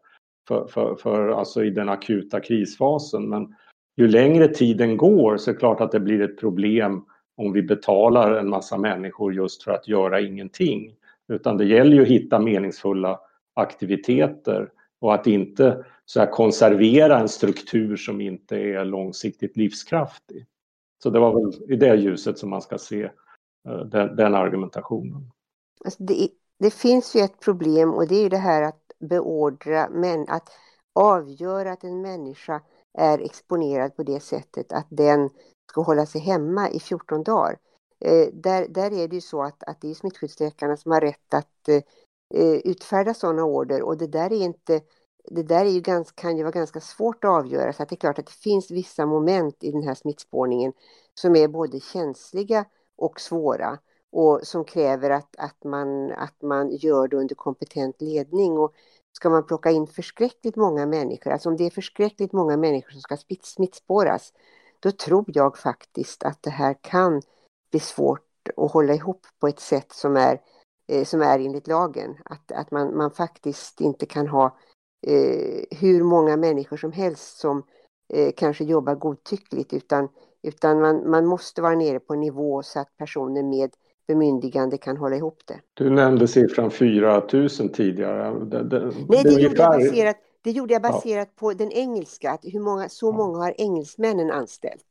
för, för, för alltså i den akuta krisfasen. Men ju längre tiden går så är det klart att det blir ett problem om vi betalar en massa människor just för att göra ingenting. Utan det gäller ju att hitta meningsfulla aktiviteter och att inte så här konservera en struktur som inte är långsiktigt livskraftig. Så det var väl i det ljuset som man ska se eh, den, den argumentationen. Alltså det, det, finns ju ett problem och det är ju det här att beordra, men att avgöra att en människa är exponerad på det sättet att den ska hålla sig hemma i 14 dagar. Eh, där, där är det ju så att, att det är smittskyddsläkarna som har rätt att eh, eh utfärda sådana order och det där är inte det där är ju ganska, kan ju vara ganska svårt att avgöra. Så att det är klart att det finns vissa moment i den här smittspårningen som är både känsliga och svåra och som kräver att, att, man, att man gör det under kompetent ledning. Och ska man plocka in förskräckligt många människor, alltså om det är förskräckligt många människor som ska smittspåras, då tror jag faktiskt att det här kan bli svårt att hålla ihop på ett sätt som är eh, som är enligt lagen. Att, att man, man faktiskt inte kan ha eh, hur många människor som helst som eh, kanske jobbar godtyckligt utan, utan man, man måste vara nere på en nivå så att personer med bemyndigande kan hålla ihop det. Du nämnde siffran 4 000 tidigare. Det, det, Nej, det, det gjorde jag baserat, det gjorde jag baserat ja. på den engelska, att hur många, så många har engelsmännen anställt.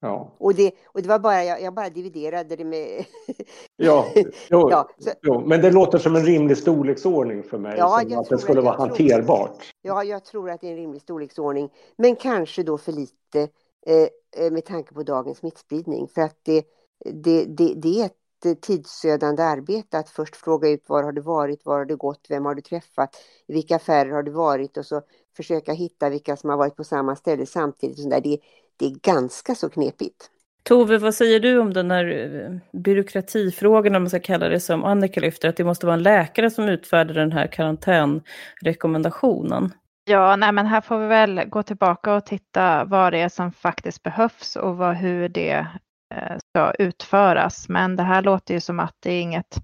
Ja. Och, det, och det var bara, jag, jag bara dividerade det med... ja, jo, ja så... jo, men det låter som en rimlig storleksordning för mig. Ja, som att det skulle vara hanterbart. ja, jag tror att det är en rimlig storleksordning. Men kanske då för lite eh, eh, med tanke på dagens smittspridning. För att det, det, det, det är ett tidsödande arbete att först fråga ut var har du varit, var har du gått, vem har du träffat, i vilka affärer har du varit och så försöka hitta vilka som har varit på samma ställe samtidigt. Det, det är ganska så knepigt. Tove, vad säger du om den här eh, byråkratifrågan, om man ska kalla det som Annika lyfter, att det måste vara en läkare som utfärdar den här karantänrekommendationen? Ja, nej, men här får vi väl gå tillbaka och titta vad det är som faktiskt behövs och vad, hur det eh, ska utföras. Men det här låter ju som att det är inget,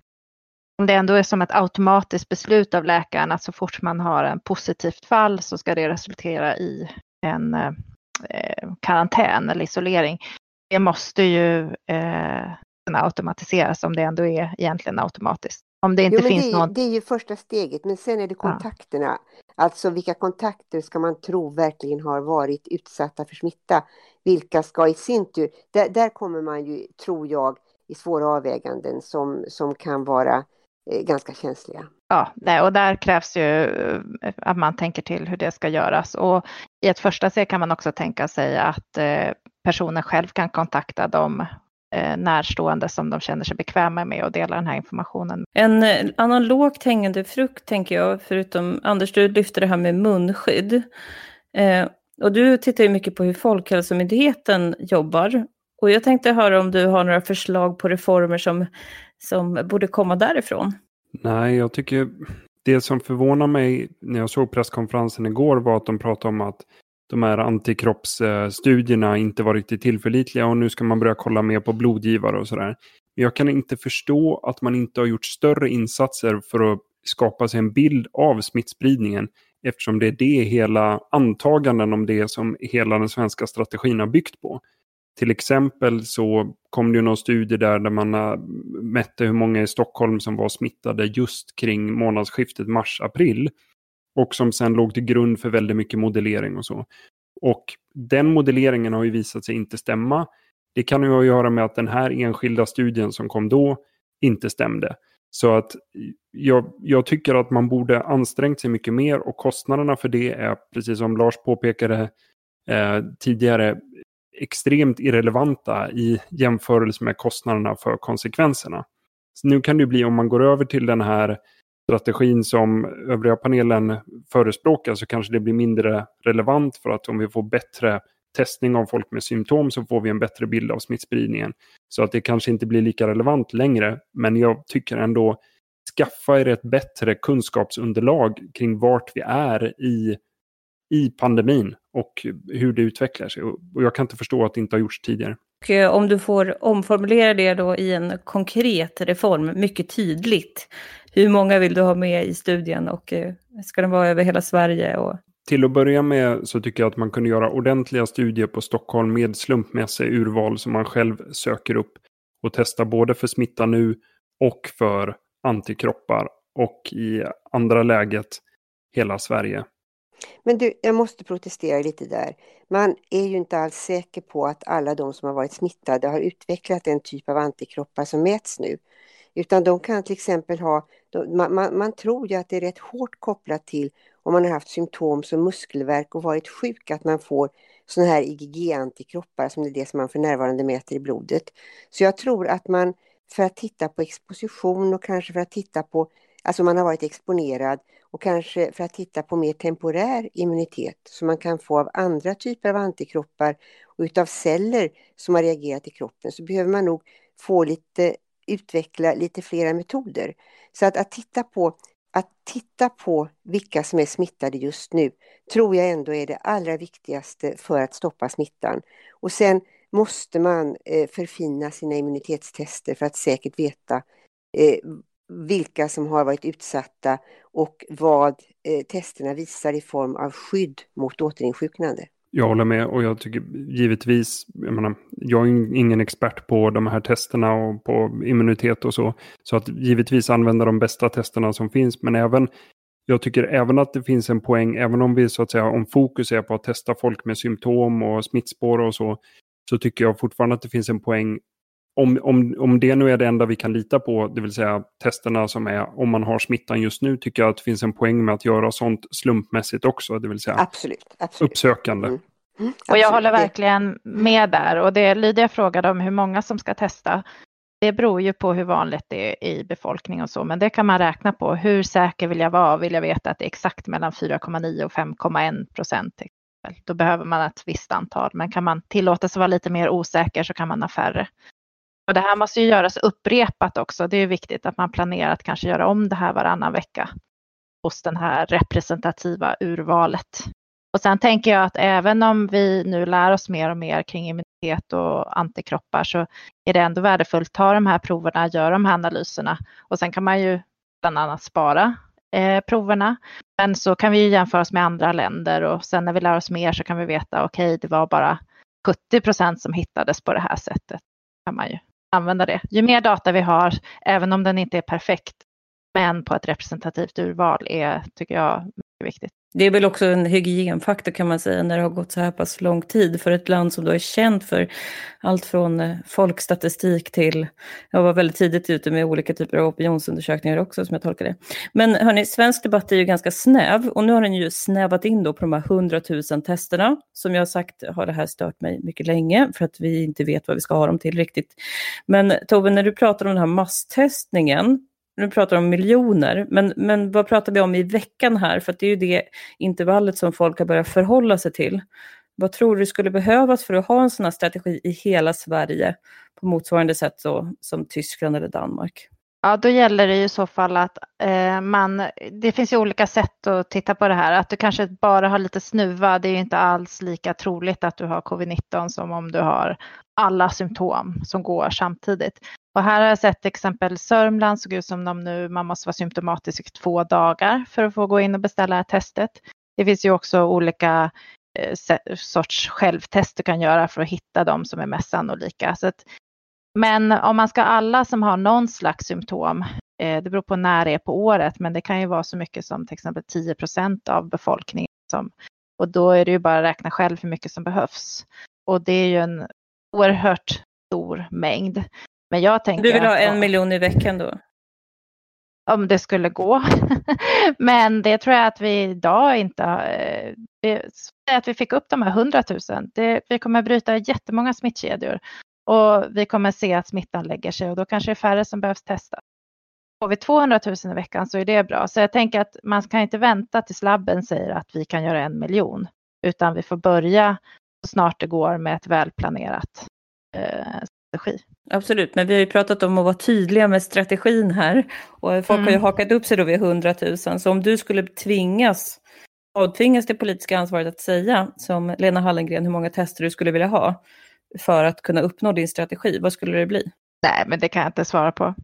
om det ändå är som ett automatiskt beslut av läkaren att så fort man har en positivt fall så ska det resultera i en eh, eh, karantän eller isolering. Det måste ju eh, kunna automatiseras om det ändå är egentligen automatiskt. Om det inte jo, finns det, någon... det är ju första steget, men sen är det kontakterna. Ja. Alltså vilka kontakter ska man tro verkligen har varit utsatta för smitta? Vilka ska i sin tur... Där, där kommer man ju, tror jag, i svåra avväganden som, som kan vara eh, ganska känsliga. Ja, och där krävs ju eh, att man tänker till hur det ska göras. Och i ett första steg kan man också tänka sig att eh, personen själv kan kontakta de eh, närstående som de känner sig bekväma med och dela den här informationen. En annan lågt hängande frukt tänker jag, förutom Anders, du lyfter det här med munskydd. och du tittar ju mycket på hur Folkhälsomyndigheten jobbar. Och jag tänkte höra om du har några förslag på reformer som, som borde komma därifrån. Nej, jag tycker det som förvånar mig när jag såg presskonferensen igår var att de pratade om att de här antikroppsstudierna inte var riktigt tillförlitliga och nu ska man börja kolla mer på blodgivare och sådär. Men jag kan inte förstå att man inte har gjort större insatser för att skapa sig en bild av smittspridningen eftersom det är det hela antaganden om det som hela den svenska strategin har byggt på. Till exempel så kom det ju någon studie där, där man äh, mätte hur många i Stockholm som var smittade just kring månadsskiftet mars-april. Och som sen låg till grund för väldigt mycket modellering och så. Och den modelleringen har ju visat sig inte stämma. Det kan ju ha att göra med att den här enskilda studien som kom då inte stämde. Så att eh, jag, jag, tycker att man borde ansträngt sig mycket mer och kostnaderna för det är, precis som Lars påpekade eh, tidigare, extremt irrelevanta i jämförelse med kostnaderna för konsekvenserna. Så nu kan det bli om man går över till den här strategin som övriga panelen förespråkar så kanske det blir mindre relevant för att om vi får bättre testning av folk med symptom så får vi en bättre bild av smittspridningen. Så att det kanske inte blir lika relevant längre. Men jag tycker ändå skaffa er ett bättre kunskapsunderlag kring vart vi är i i pandemin och hur det utvecklar sig. Och jag kan inte förstå att det inte har gjorts tidigare. Och eh, om du får omformulera det då i en konkret reform, mycket tydligt. Hur många vill du ha med i studien och eh, ska den vara över hela Sverige? Och... Till att börja med så tycker jag att man kunde göra ordentliga studier på Stockholm med slumpmässig urval som man själv söker upp och testa både för smitta nu och för antikroppar och i andra läget hela Sverige. Men du, jag måste protestera lite där. Man är ju inte alls säker på att alla de som har varit smittade har utvecklat den typ av antikroppar som mäts nu. Utan de kan till exempel ha, man, man, man tror ju att det är rätt hårt kopplat till om man har haft symptom som muskelvärk och varit sjuk, att man får sådana här IgG-antikroppar som är det som man för närvarande mäter i blodet. Så jag tror att man för att titta på exposition och kanske för att titta på Alltså man har varit exponerad och kanske för att titta på mer temporär immunitet som man kan få av andra typer av antikroppar och utav celler som har reagerat i kroppen så behöver man nog få lite, utveckla lite flera metoder. Så att, att, titta på, att titta på vilka som är smittade just nu tror jag ändå är det allra viktigaste för att stoppa smittan. Och sen måste man eh, förfina sina immunitetstester för att säkert veta eh, vilka som har varit utsatta och vad eh, testerna visar i form av skydd mot återinsjuknande. Jag håller med och jag tycker givetvis, jag menar, jag är ingen expert på de här testerna och på immunitet och så. Så att givetvis använda de bästa testerna som finns, men även jag tycker även att det finns en poäng, även om vi så att säga, om fokus är på att testa folk med symptom och smittspår och så, så tycker jag fortfarande att det finns en poäng om, om, om det nu är det enda vi kan lita på, det vill säga testerna som är om man har smittan just nu, tycker jag att det finns en poäng med att göra sånt slumpmässigt också, det vill säga absolut, absolut. uppsökande. Mm. Mm, och jag håller verkligen med där och det Lydia frågade om hur många som ska testa. Det beror ju på hur vanligt det är i befolkningen och så, men det kan man räkna på. Hur säker vill jag vara? Vill jag veta att det är exakt mellan 4,9 och 5,1 procent? Då behöver man ett visst antal, men kan man tillåta sig vara lite mer osäker så kan man ha färre. Och det här måste ju göras upprepat också. Det är viktigt att man planerar att kanske göra om det här varannan vecka hos den här representativa urvalet. Och sen tänker jag att även om vi nu lär oss mer och mer kring immunitet och antikroppar så är det ändå värdefullt att ta de här proverna, göra de här analyserna och sen kan man ju bland annat spara eh, proverna. Men så kan vi ju jämföra oss med andra länder och sen när vi lär oss mer så kan vi veta okej, okay, det var bara 70 procent som hittades på det här sättet. Kan man ju använda det. Ju mer data vi har, även om den inte är perfekt, men på ett representativt urval är, tycker jag, viktigt. Det är väl också en hygienfaktor kan man säga när det har gått så här pass lång tid för ett land som då är känt för allt från eh, folkstatistik till, jag var väldigt tidigt ute med olika typer av opinionsundersökningar också som jag tolkar det. Men hörni, svensk debatt är ju ganska snäv och nu har den ju snävat in då på de här 100 000 testerna. Som jag har sagt har det här stört mig mycket länge för att vi inte vet vad vi ska ha dem till riktigt. Men Tove, när du pratar om den här masstestningen, nu pratar om miljoner, men, men vad pratar vi om i veckan här? För det är ju det intervallet som folk har börjat förhålla sig till. Vad tror du skulle behövas för att ha en sån här strategi i hela Sverige på motsvarande sätt då, som Tyskland eller Danmark? Ja, då gäller det i så fall att eh, man, det finns ju olika sätt att titta på det här. Att du kanske bara har lite snuva, det är ju inte alls lika troligt att du har covid-19 som om du har alla symptom som går samtidigt. Och här har jag sett exempel Sörmland såg ut som de nu, man måste vara symptomatisk i två dagar för att få gå in och beställa testet. Det finns ju också olika eh, sorts självtest du kan göra för att hitta de som är mest sannolika. Så att, men om man ska alla som har någon slags symptom, eh, det beror på när det är på året, men det kan ju vara så mycket som till exempel 10 procent av befolkningen. Som, och då är det ju bara att räkna själv hur mycket som behövs. Och det är ju en oerhört stor mängd. Men jag tänker du vill ha en miljon i veckan då? Om det skulle gå. Men det tror jag att vi idag inte har. Att vi fick upp de här hundratusen. Vi kommer bryta jättemånga smittkedjor. Och vi kommer se att smittan lägger sig och då kanske det är färre som behövs testa. Får vi 200 000 i veckan så är det bra. Så jag tänker att man kan inte vänta tills labben säger att vi kan göra en miljon. Utan vi får börja så snart det går med ett välplanerat eh, strategi. Absolut, men vi har ju pratat om att vara tydliga med strategin här. Och folk mm. har ju mm. hakat upp sig då vid 100 000. Så om du skulle tvingas, avtvingas det politiska ansvaret att säga, som Lena Hallengren, hur många tester du skulle vilja ha för att kunna uppnå din strategi, vad skulle det bli? Nej, men det kan jag inte svara på.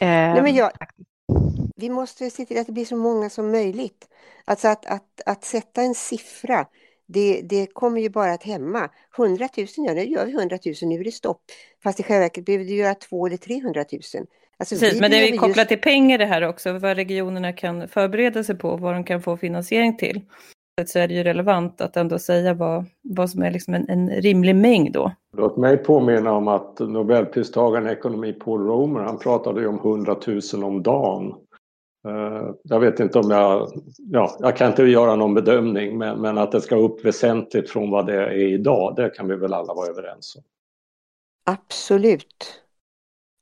Nej, men jag, vi måste se till att det blir så många som möjligt. Alltså att, att, att sätta en siffra det, det kommer ju bara att hämma. 100 000, ja nu gör vi 100 000, nu är det stopp. Fast i själva verket behöver du göra 200 eller 300 000. Alltså, Precis, men det är kopplat just... till pengar det här också, vad regionerna kan förbereda sig på, vad de kan få finansiering till. Så är det ju relevant att ändå säga vad, vad som är liksom en, en rimlig mängd då. Låt mig påminna om att Nobelpristagaren i ekonomi Paul Romer, han pratade ju om 100 000 om dagen. Eh, jag vet inte om jag, ja, jag kan inte göra någon bedömning men, men att det ska upp väsentligt från vad det är idag, det kan vi väl alla vara överens om. Absolut.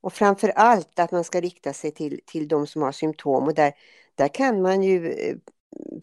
Och framför allt att man ska rikta sig till, till de som har symptom och där, där kan man ju, eh,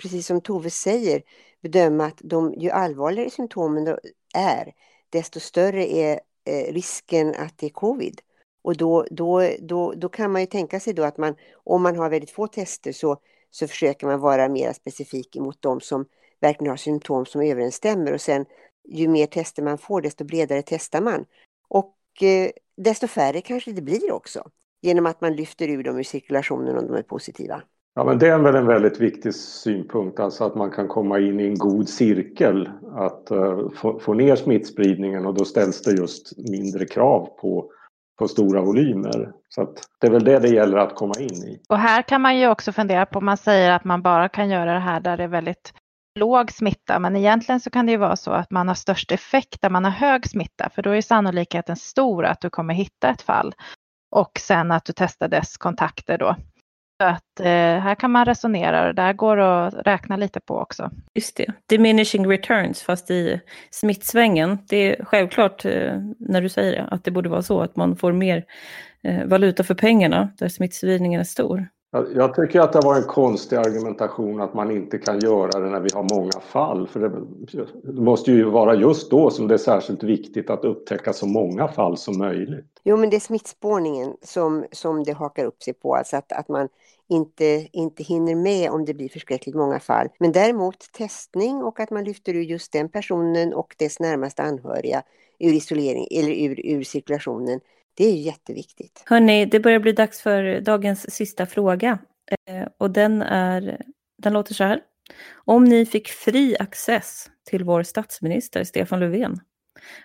precis som Tove säger, bedöma att de, ju allvarligare symptomen är, desto större är eh, risken att det är covid. Och då, då, då, då kan man ju tänka sig då att man, om man har väldigt få tester så, så försöker man vara mer specifik mot de som verkligen har symptom som överensstämmer. Och sen ju mer tester man får, desto bredare testar man. Och eh, desto färre kanske det blir också. genom att man lyfter ur dem ur cirkulationen om de är positiva. Ja, men det är väl en väldigt viktig synpunkt, alltså att man kan komma in i en god cirkel, att uh, få, få, ner smittspridningen och då ställs det just mindre krav på, på stora volymer. Så att det är väl det det gäller att komma in i. Och här kan man ju också fundera på, man säger att man bara kan göra det här där det är väldigt låg smitta, men egentligen så kan det ju vara så att man har störst effekt där man har hög smitta, för då är sannolikheten stor att du kommer hitta ett fall. Och sen att du testar dess kontakter då. Så att eh, här kan man resonera och där går att räkna lite på också. Just det, diminishing returns fast i smittsvängen. Det är självklart eh, när du säger det, att det borde vara så att man får mer eh, valuta för pengarna där smittspridningen är stor. Jag tycker att det var en konstig argumentation att man inte kan göra det när vi har många fall. För det måste ju vara just då som det är särskilt viktigt att upptäcka så många fall som möjligt. Jo, men det är smittspårningen som, som det hakar upp sig på. Alltså att, att man inte, inte hinner med om det blir förskräckligt många fall. Men däremot testning och att man lyfter ur just den personen och dess närmaste anhöriga ur isolering eller ur, ur cirkulationen det är jätteviktigt. Hörni, det börjar bli dags för dagens sista fråga. Eh, och den, är, den låter så här. Om ni fick fri access till vår statsminister Stefan Löfven,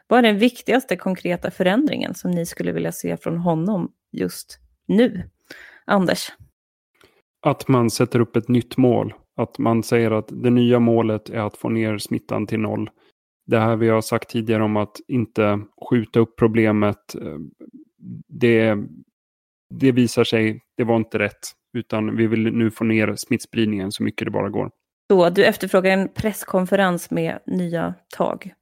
vad är den viktigaste konkreta förändringen som ni skulle vilja se från honom just nu? Anders? Att man sätter upp ett nytt mål. Att man säger att det nya målet är att få ner smittan till noll det här vi har sagt tidigare om att inte skjuta upp problemet, eh, det, det visar sig, det var inte rätt. Utan vi vill nu få ner smittspridningen så mycket det bara går. Så du efterfrågar en presskonferens med nya tag?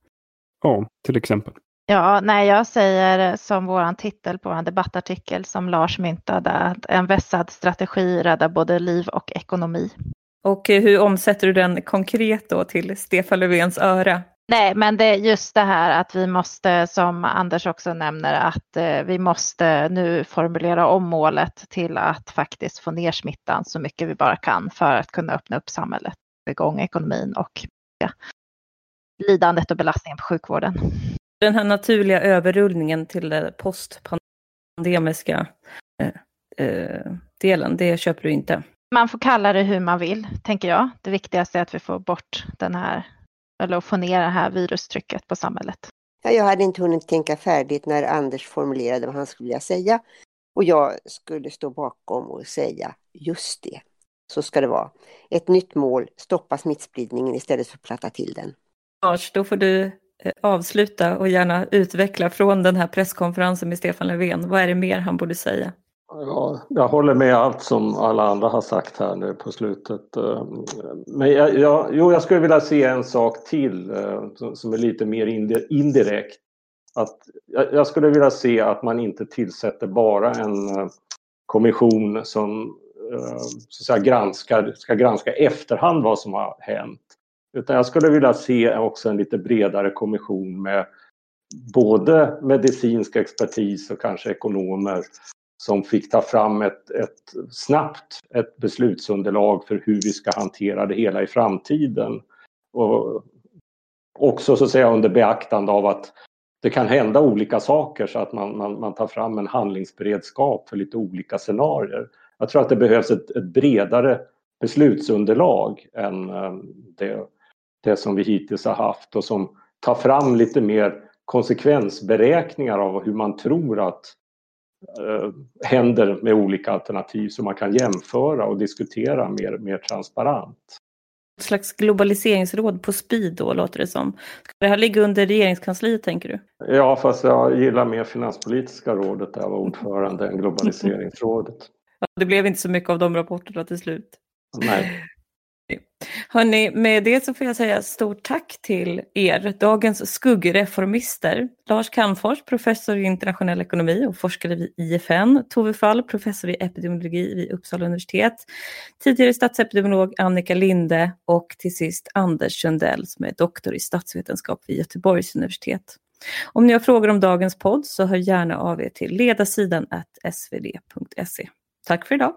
Ja, till exempel. Ja, nej, jag säger som vår titel på en debattartikel som Lars myntade, att en vässad strategi räddar både liv och ekonomi. Och hur omsätter du den konkret då till Stefan Löfvens öra? Nej, men det är just det här att vi måste, som Anders också nämner, att eh, vi måste nu formulera om målet till att faktiskt få ner smittan så mycket vi bara kan för att kunna öppna upp samhället, igång ekonomin och ja, lidandet och belastningen på sjukvården. Den här naturliga överrullningen till det postpandemiska eh, eh, delen, det köper du inte? Man får kalla det hur man vill, tänker jag. Det viktigaste är att vi får bort den här eller att få ner det här virustrycket på samhället. Ja, jag hade inte hunnit tänka färdigt när Anders formulerade vad han skulle vilja säga. Och jag skulle stå bakom och säga just det. Så ska det vara. Ett nytt mål, stoppa smittspridningen istället för att platta till den. Lars, då får du Eh, avsluta och gärna utveckla från den här presskonferensen med Stefan Löfven. Vad är det mer han borde säga? Ja, jag håller med allt som alla andra har sagt här nu på slutet. Eh, men jag, jag, jo, jag skulle vilja se en sak till eh, som är lite mer indirekt. Att jag skulle vilja se att man inte tillsätter bara en kommission som så att säga, granskar, ska granska efterhand vad som har hänt. Utan jag skulle vilja se också en lite bredare kommission med både medicinsk expertis och kanske ekonomer som fick ta fram ett, ett, snabbt ett beslutsunderlag för hur vi ska hantera det hela i framtiden. Och också så att säga under beaktande av att det kan hända olika saker så att man, man, man tar fram en handlingsberedskap för lite olika scenarier. Jag tror att det behövs ett, ett bredare beslutsunderlag än eh, det, det som vi hittills har haft och som tar fram lite mer konsekvensberäkningar av hur man tror att Eh, händer med olika alternativ som man kan jämföra och diskutera mer, mer transparent. Ett slags globaliseringsråd på speed då, låter det som. Ska det här ligga under regeringskansliet, tänker du? Ja, fast jag gillar mer Finanspolitiska rådet där jag var ordförande än globaliseringsrådet. det blev inte så mycket av de rapporterna till slut. Nej. Hörni, med det så får jag säga stort tack till er, dagens skuggreformister. Lars Calmfors, professor i internationell ekonomi och forskare vid IFN. Tove Fall, professor i epidemiologi vid Uppsala universitet. Tidigare statsepidemiolog Annika Linde och till sist Anders Sundell som är doktor i statsvetenskap vid Göteborgs universitet. Om ni har frågor om dagens podd så hör gärna av er till ledarsidan svd.se. Tack för idag!